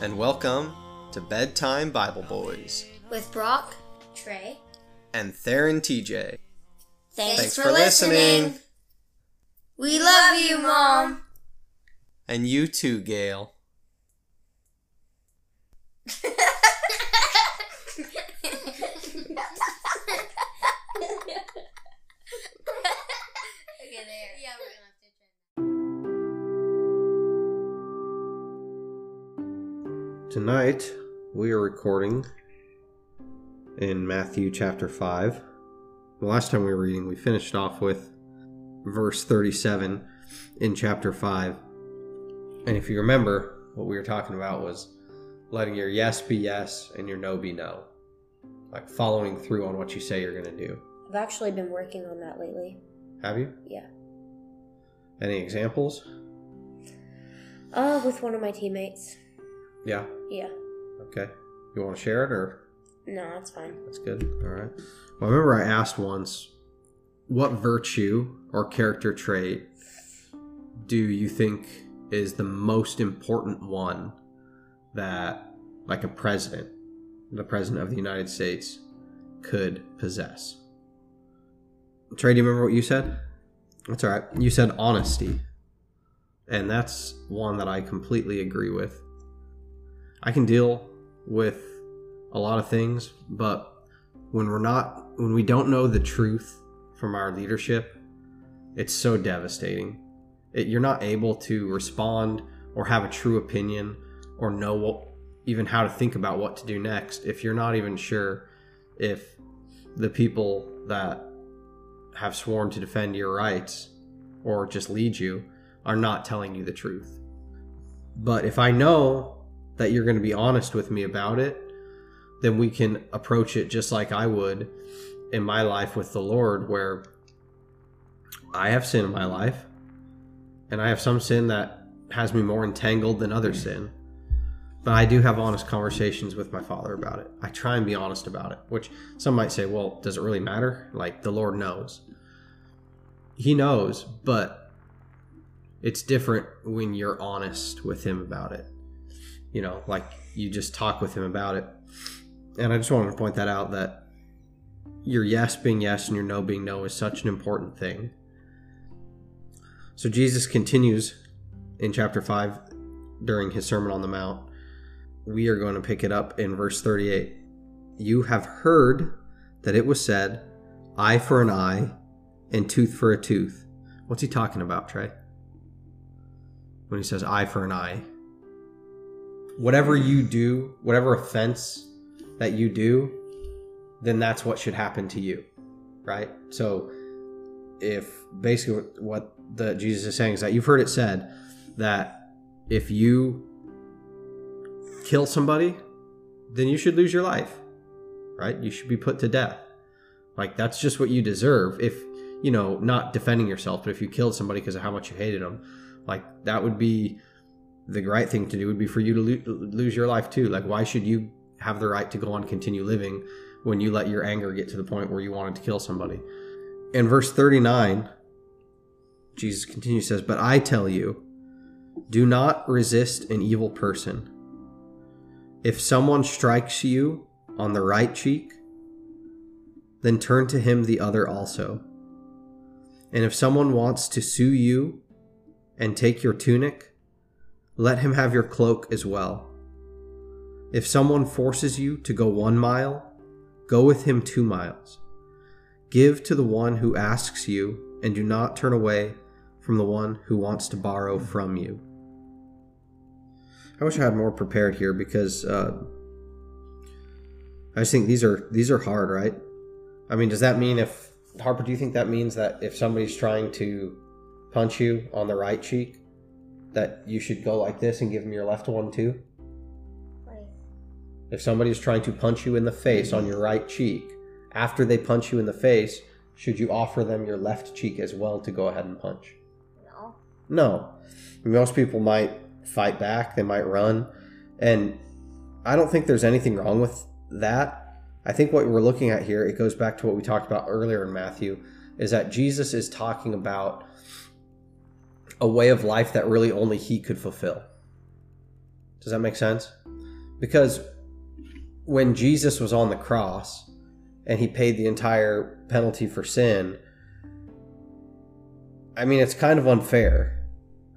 and welcome to Bedtime Bible Boys with Brock, Trey. and Theron TJ. Thanks, Thanks for, for listening. listening. We love you, Mom. And you too, Gail. okay, there. Yeah, we're gonna Tonight, we are recording in Matthew chapter 5. The last time we were reading, we finished off with verse 37 in chapter 5. And if you remember, what we were talking about was letting your yes be yes and your no be no. Like following through on what you say you're going to do. I've actually been working on that lately. Have you? Yeah. Any examples? Uh, with one of my teammates. Yeah. Yeah. Okay. You want to share it or? No, that's fine. That's good. All right. Well, I remember I asked once, what virtue or character trait do you think is the most important one that, like a president, the president of the United States, could possess? Trey, do you remember what you said? That's all right. You said honesty. And that's one that I completely agree with. I can deal with a lot of things, but when we're not, when we don't know the truth from our leadership, it's so devastating. It, you're not able to respond or have a true opinion or know what, even how to think about what to do next if you're not even sure if the people that have sworn to defend your rights or just lead you are not telling you the truth. But if I know that you're going to be honest with me about it, then we can approach it just like I would in my life with the Lord, where I have sin in my life, and I have some sin that has me more entangled than other sin. But I do have honest conversations with my father about it. I try and be honest about it, which some might say, well, does it really matter? Like, the Lord knows. He knows, but it's different when you're honest with Him about it. You know, like you just talk with Him about it. And I just wanted to point that out that your yes being yes and your no being no is such an important thing. So Jesus continues in chapter 5 during his Sermon on the Mount. We are going to pick it up in verse 38. You have heard that it was said, eye for an eye and tooth for a tooth. What's he talking about, Trey? When he says eye for an eye. Whatever you do, whatever offense that you do, then that's what should happen to you, right? So, if basically what the Jesus is saying is that you've heard it said that if you kill somebody, then you should lose your life, right? You should be put to death. Like that's just what you deserve. If you know, not defending yourself, but if you killed somebody because of how much you hated them, like that would be the right thing to do. Would be for you to lo- lose your life too. Like why should you have the right to go on continue living when you let your anger get to the point where you wanted to kill somebody? In verse 39, Jesus continues says, "But I tell you, do not resist an evil person. If someone strikes you on the right cheek, then turn to him the other also. And if someone wants to sue you and take your tunic, let him have your cloak as well. If someone forces you to go one mile, go with him two miles. Give to the one who asks you, and do not turn away from the one who wants to borrow from you. I wish I had more prepared here because uh, I just think these are these are hard, right? I mean, does that mean if Harper? Do you think that means that if somebody's trying to punch you on the right cheek, that you should go like this and give them your left one too? Like If somebody is trying to punch you in the face on your right cheek, after they punch you in the face, should you offer them your left cheek as well to go ahead and punch? No. No. Most people might fight back, they might run. And I don't think there's anything wrong with that. I think what we're looking at here, it goes back to what we talked about earlier in Matthew, is that Jesus is talking about a way of life that really only he could fulfill. Does that make sense? Because when Jesus was on the cross and he paid the entire penalty for sin, I mean, it's kind of unfair,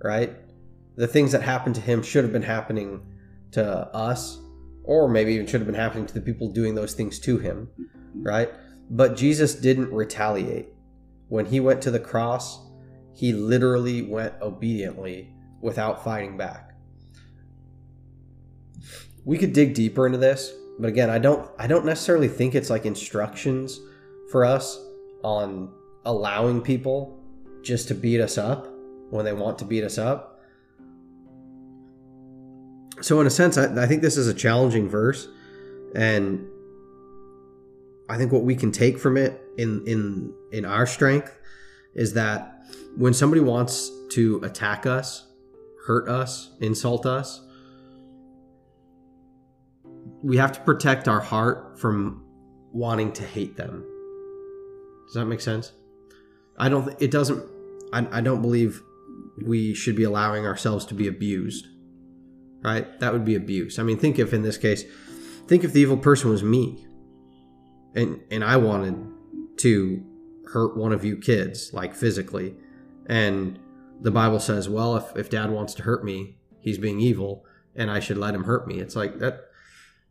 right? The things that happened to him should have been happening to us, or maybe even should have been happening to the people doing those things to him, right? But Jesus didn't retaliate. When he went to the cross, he literally went obediently without fighting back. We could dig deeper into this, but again, I don't I don't necessarily think it's like instructions for us on allowing people just to beat us up when they want to beat us up. So in a sense, I, I think this is a challenging verse, and I think what we can take from it in in in our strength is that when somebody wants to attack us, hurt us, insult us, we have to protect our heart from wanting to hate them. Does that make sense? I don't. It doesn't. I, I don't believe we should be allowing ourselves to be abused. Right? That would be abuse. I mean, think if in this case, think if the evil person was me, and and I wanted to hurt one of you kids, like physically, and the Bible says, well, if if Dad wants to hurt me, he's being evil, and I should let him hurt me. It's like that.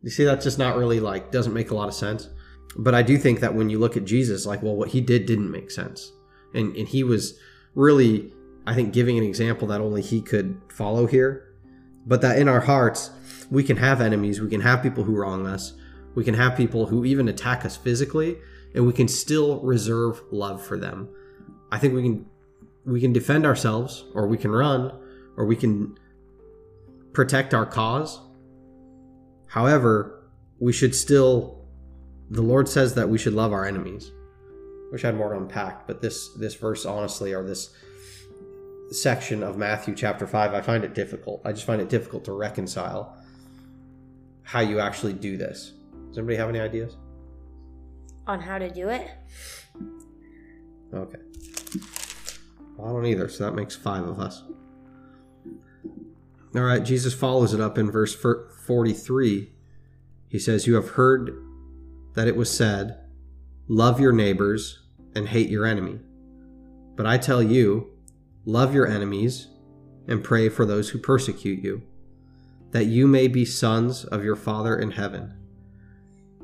You see, that's just not really like doesn't make a lot of sense. But I do think that when you look at Jesus, like, well, what he did didn't make sense, and and he was really, I think, giving an example that only he could follow here. But that in our hearts, we can have enemies, we can have people who wrong us, we can have people who even attack us physically, and we can still reserve love for them. I think we can we can defend ourselves, or we can run, or we can protect our cause. However, we should still the Lord says that we should love our enemies. Wish I had more to unpack, but this this verse honestly or this section of Matthew chapter 5, I find it difficult. I just find it difficult to reconcile how you actually do this. Does anybody have any ideas? On how to do it? Okay. Well, I don't either, so that makes five of us. All right, Jesus follows it up in verse 43. He says, You have heard that it was said, Love your neighbors and hate your enemy. But I tell you, love your enemies and pray for those who persecute you, that you may be sons of your Father in heaven.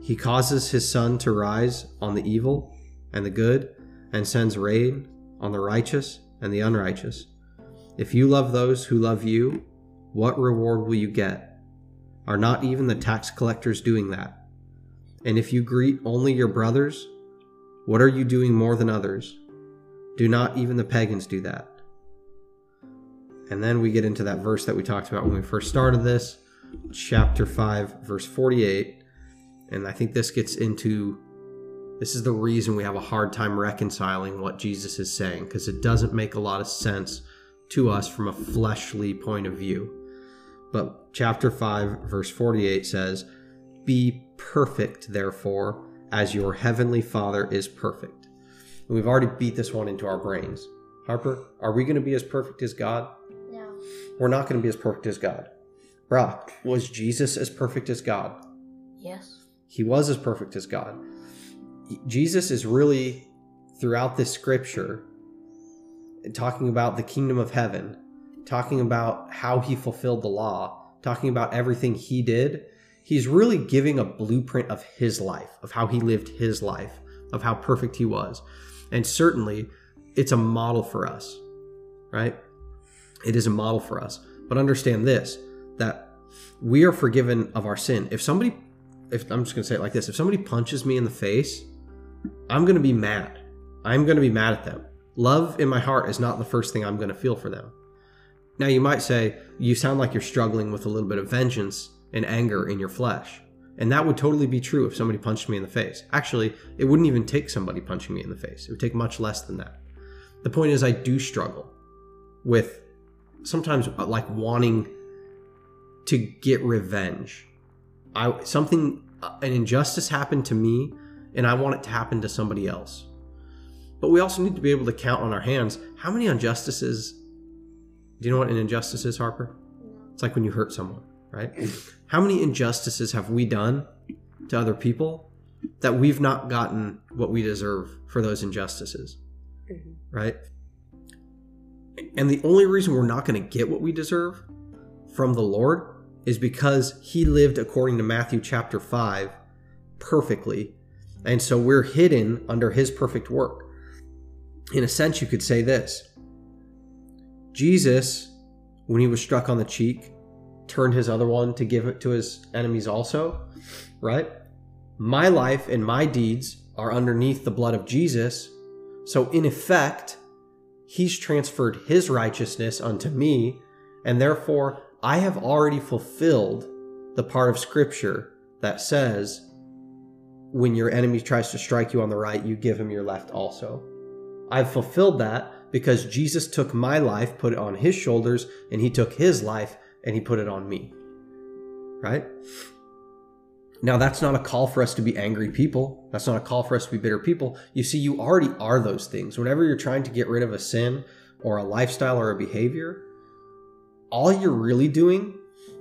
He causes his sun to rise on the evil and the good, and sends rain on the righteous and the unrighteous. If you love those who love you, what reward will you get? Are not even the tax collectors doing that? And if you greet only your brothers, what are you doing more than others? Do not even the pagans do that? And then we get into that verse that we talked about when we first started this, chapter 5, verse 48. And I think this gets into this is the reason we have a hard time reconciling what Jesus is saying, because it doesn't make a lot of sense to us from a fleshly point of view. But chapter 5, verse 48 says, Be perfect, therefore, as your heavenly Father is perfect. And we've already beat this one into our brains. Harper, are we going to be as perfect as God? No. We're not going to be as perfect as God. Brock, was Jesus as perfect as God? Yes. He was as perfect as God. Jesus is really, throughout this scripture, talking about the kingdom of heaven, talking about how he fulfilled the law, talking about everything he did. He's really giving a blueprint of his life, of how he lived his life, of how perfect he was. And certainly, it's a model for us, right? It is a model for us. But understand this that we are forgiven of our sin. If somebody, if I'm just going to say it like this, if somebody punches me in the face, I'm going to be mad. I'm going to be mad at them. Love in my heart is not the first thing I'm going to feel for them. Now, you might say, you sound like you're struggling with a little bit of vengeance and anger in your flesh. And that would totally be true if somebody punched me in the face. Actually, it wouldn't even take somebody punching me in the face. It would take much less than that. The point is, I do struggle with sometimes uh, like wanting to get revenge. I something uh, an injustice happened to me and I want it to happen to somebody else. But we also need to be able to count on our hands how many injustices do you know what an injustice is, Harper? It's like when you hurt someone, right? How many injustices have we done to other people that we've not gotten what we deserve for those injustices? Mhm. Right? And the only reason we're not going to get what we deserve from the Lord is because he lived according to Matthew chapter 5 perfectly. And so we're hidden under his perfect work. In a sense, you could say this Jesus, when he was struck on the cheek, turned his other one to give it to his enemies also, right? My life and my deeds are underneath the blood of Jesus. So, in effect, he's transferred his righteousness unto me, and therefore I have already fulfilled the part of Scripture that says, when your enemy tries to strike you on the right, you give him your left also. I've fulfilled that because Jesus took my life, put it on his shoulders, and he took his life and he put it on me. Right? Now, that's not a call for us to be angry people. That's not a call for us to be bitter people. You see, you already are those things. Whenever you're trying to get rid of a sin or a lifestyle or a behavior, all you're really doing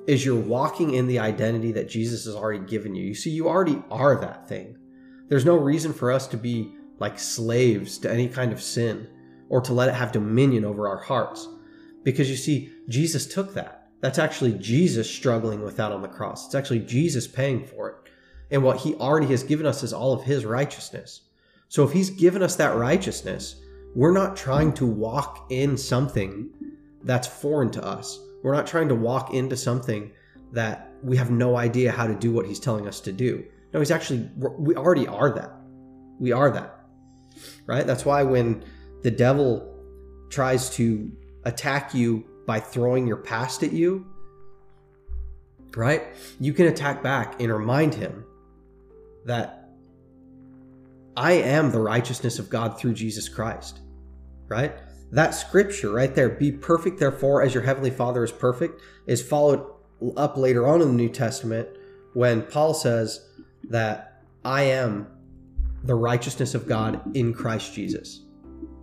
is you're walking in the identity that Jesus has already given you. You see, you already are that thing. There's no reason for us to be like slaves to any kind of sin or to let it have dominion over our hearts. Because you see, Jesus took that. That's actually Jesus struggling with that on the cross. It's actually Jesus paying for it. And what he already has given us is all of his righteousness. So if he's given us that righteousness, we're not trying to walk in something that's foreign to us. We're not trying to walk into something that we have no idea how to do what he's telling us to do. No, he's actually, we already are that. We are that. Right? That's why when the devil tries to attack you by throwing your past at you, right? You can attack back and remind him that I am the righteousness of God through Jesus Christ, right? That scripture right there, be perfect, therefore, as your heavenly Father is perfect, is followed up later on in the New Testament when Paul says that I am the righteousness of God in Christ Jesus.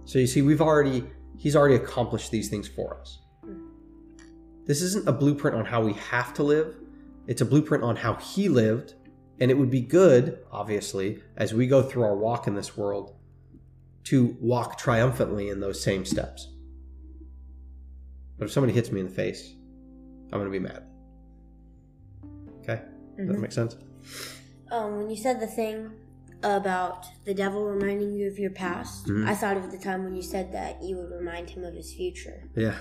So you see, we've already, he's already accomplished these things for us. This isn't a blueprint on how we have to live, it's a blueprint on how he lived. And it would be good, obviously, as we go through our walk in this world, to walk triumphantly in those same steps. But if somebody hits me in the face, I'm going to be mad. Okay? Does that Mhm. make sense? Um, when you said the thing about the devil reminding you of your past, Mhm. I thought of the time when you said that you would remind him of his future. Yeah.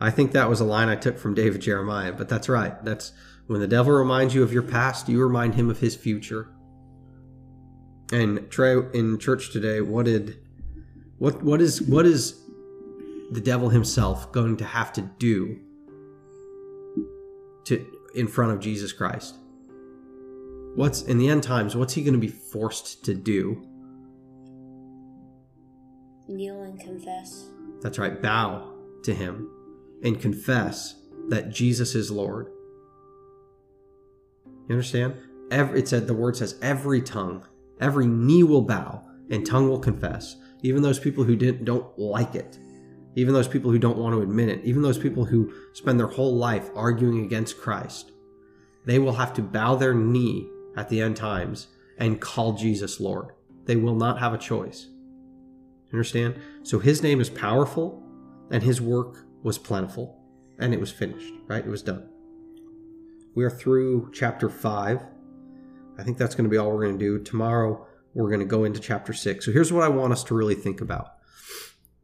I think that was a line I took from David Jeremiah, but that's right. That's when the devil reminds you of your past, you remind him of his future. And Trey, in church today, what did what what is what is the devil himself going to have to do to in front of Jesus Christ? What's in the end times, what's he going to be forced to do? Kneel and confess. That's right, bow to him and confess that Jesus is Lord. You understand? Every, it said the word says every tongue, every knee will bow and tongue will confess. Even those people who didn't don't like it, even those people who don't want to admit it, even those people who spend their whole life arguing against Christ, they will have to bow their knee at the end times and call Jesus Lord. They will not have a choice. Understand? So his name is powerful and his work was plentiful and it was finished, right? It was done. We are through chapter 5. I think that's going to be all we're going to do. Tomorrow we're going to go into chapter 6. So here's what I want us to really think about.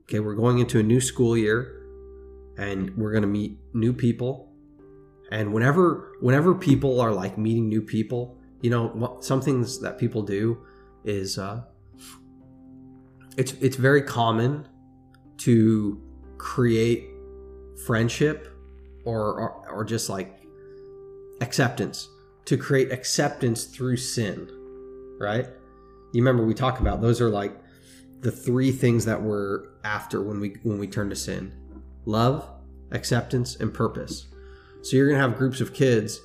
Okay, we're going into a new school year and we're going to meet new people. And whenever whenever people are like meeting new people, you know, some things that people do is uh it's it's very common to create friendship or, or or just like acceptance to create acceptance through sin, right? You remember we talk about those are like the three things that we're after when we when we turn to sin. Love, acceptance, and purpose. So you're going to have groups of kids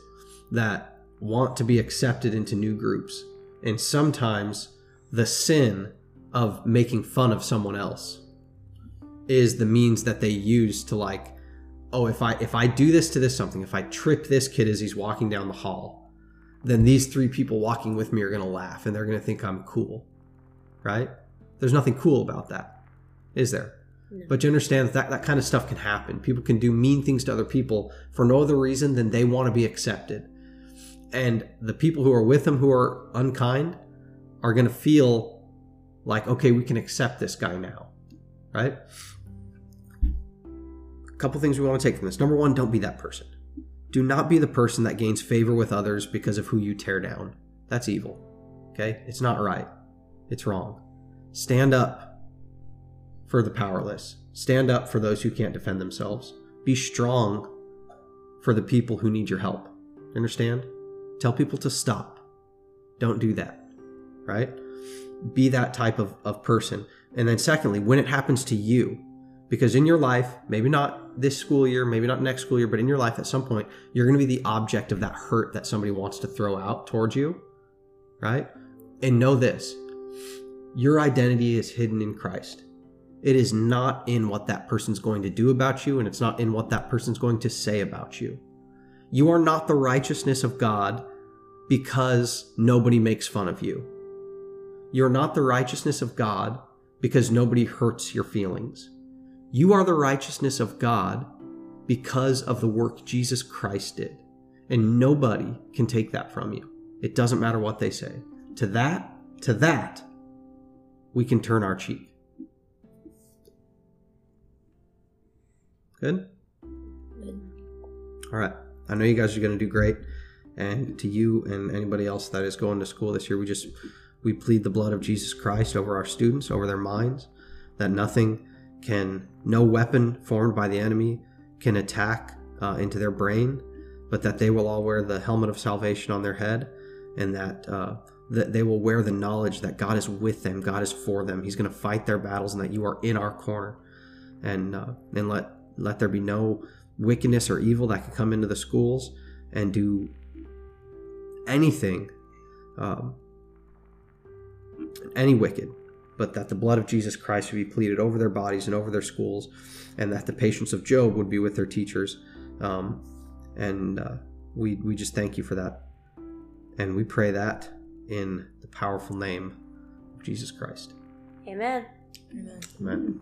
that want to be accepted into new groups. And sometimes the sin of making fun of someone else is the means that they use to like oh if i if i do this to this something if i trip this kid as he's walking down the hall then these three people walking with me are going to laugh and they're going to think i'm cool right? There's nothing cool about that is there? No. but you understand that, that that kind of stuff can happen. People can do mean things to other people for no other reason than they want to be accepted. And the people who are with them who are unkind are going to feel like okay we can accept this guy now right? A couple things we want to take from this. Number one don't be that person do not be the person that gains favor with others because of who you tear down. That's evil. Okay? It's not right. It's wrong. Stand up for the powerless. Stand up for those who can't defend themselves. Be strong for the people who need your help. Understand? Tell people to stop. Don't do that. Right? Be that type of, of person. And then secondly when it happens to you because in your life maybe not this school year maybe not next school year but in your life at some point you're going to be the object of that hurt that somebody wants to throw out towards you right? And know this your identity is hidden in christ. It is not in what that person's going to do about you and it's not in what that person's going to say about you. You are not the righteousness of god because nobody makes fun of you. You're not the righteousness of God because nobody hurts your feelings. You are the righteousness of God because of the work Jesus Christ did. And nobody can take that from you. It doesn't matter what they say. To that, to that, we can turn our cheek. Good? All right. I know you guys are going to do great. And to you and anybody else that is going to school this year, we just we plead the blood of Jesus Christ over our students, over their minds, that nothing can, no weapon formed by the enemy can attack uh, into their brain, but that they will all wear the helmet of salvation on their head, and that uh, that they will wear the knowledge that God is with them, God is for them. He's going to fight their battles, and that you are in our corner, and uh, and let let there be no wickedness or evil that can come into the schools and do anything. Um, any wicked, but that the blood of Jesus Christ would be pleaded over their bodies and over their schools, and that the patience of Job would be with their teachers. Um, and uh, we, we just thank you for that. And we pray that in the powerful name of Jesus Christ. Amen. Amen. Amen.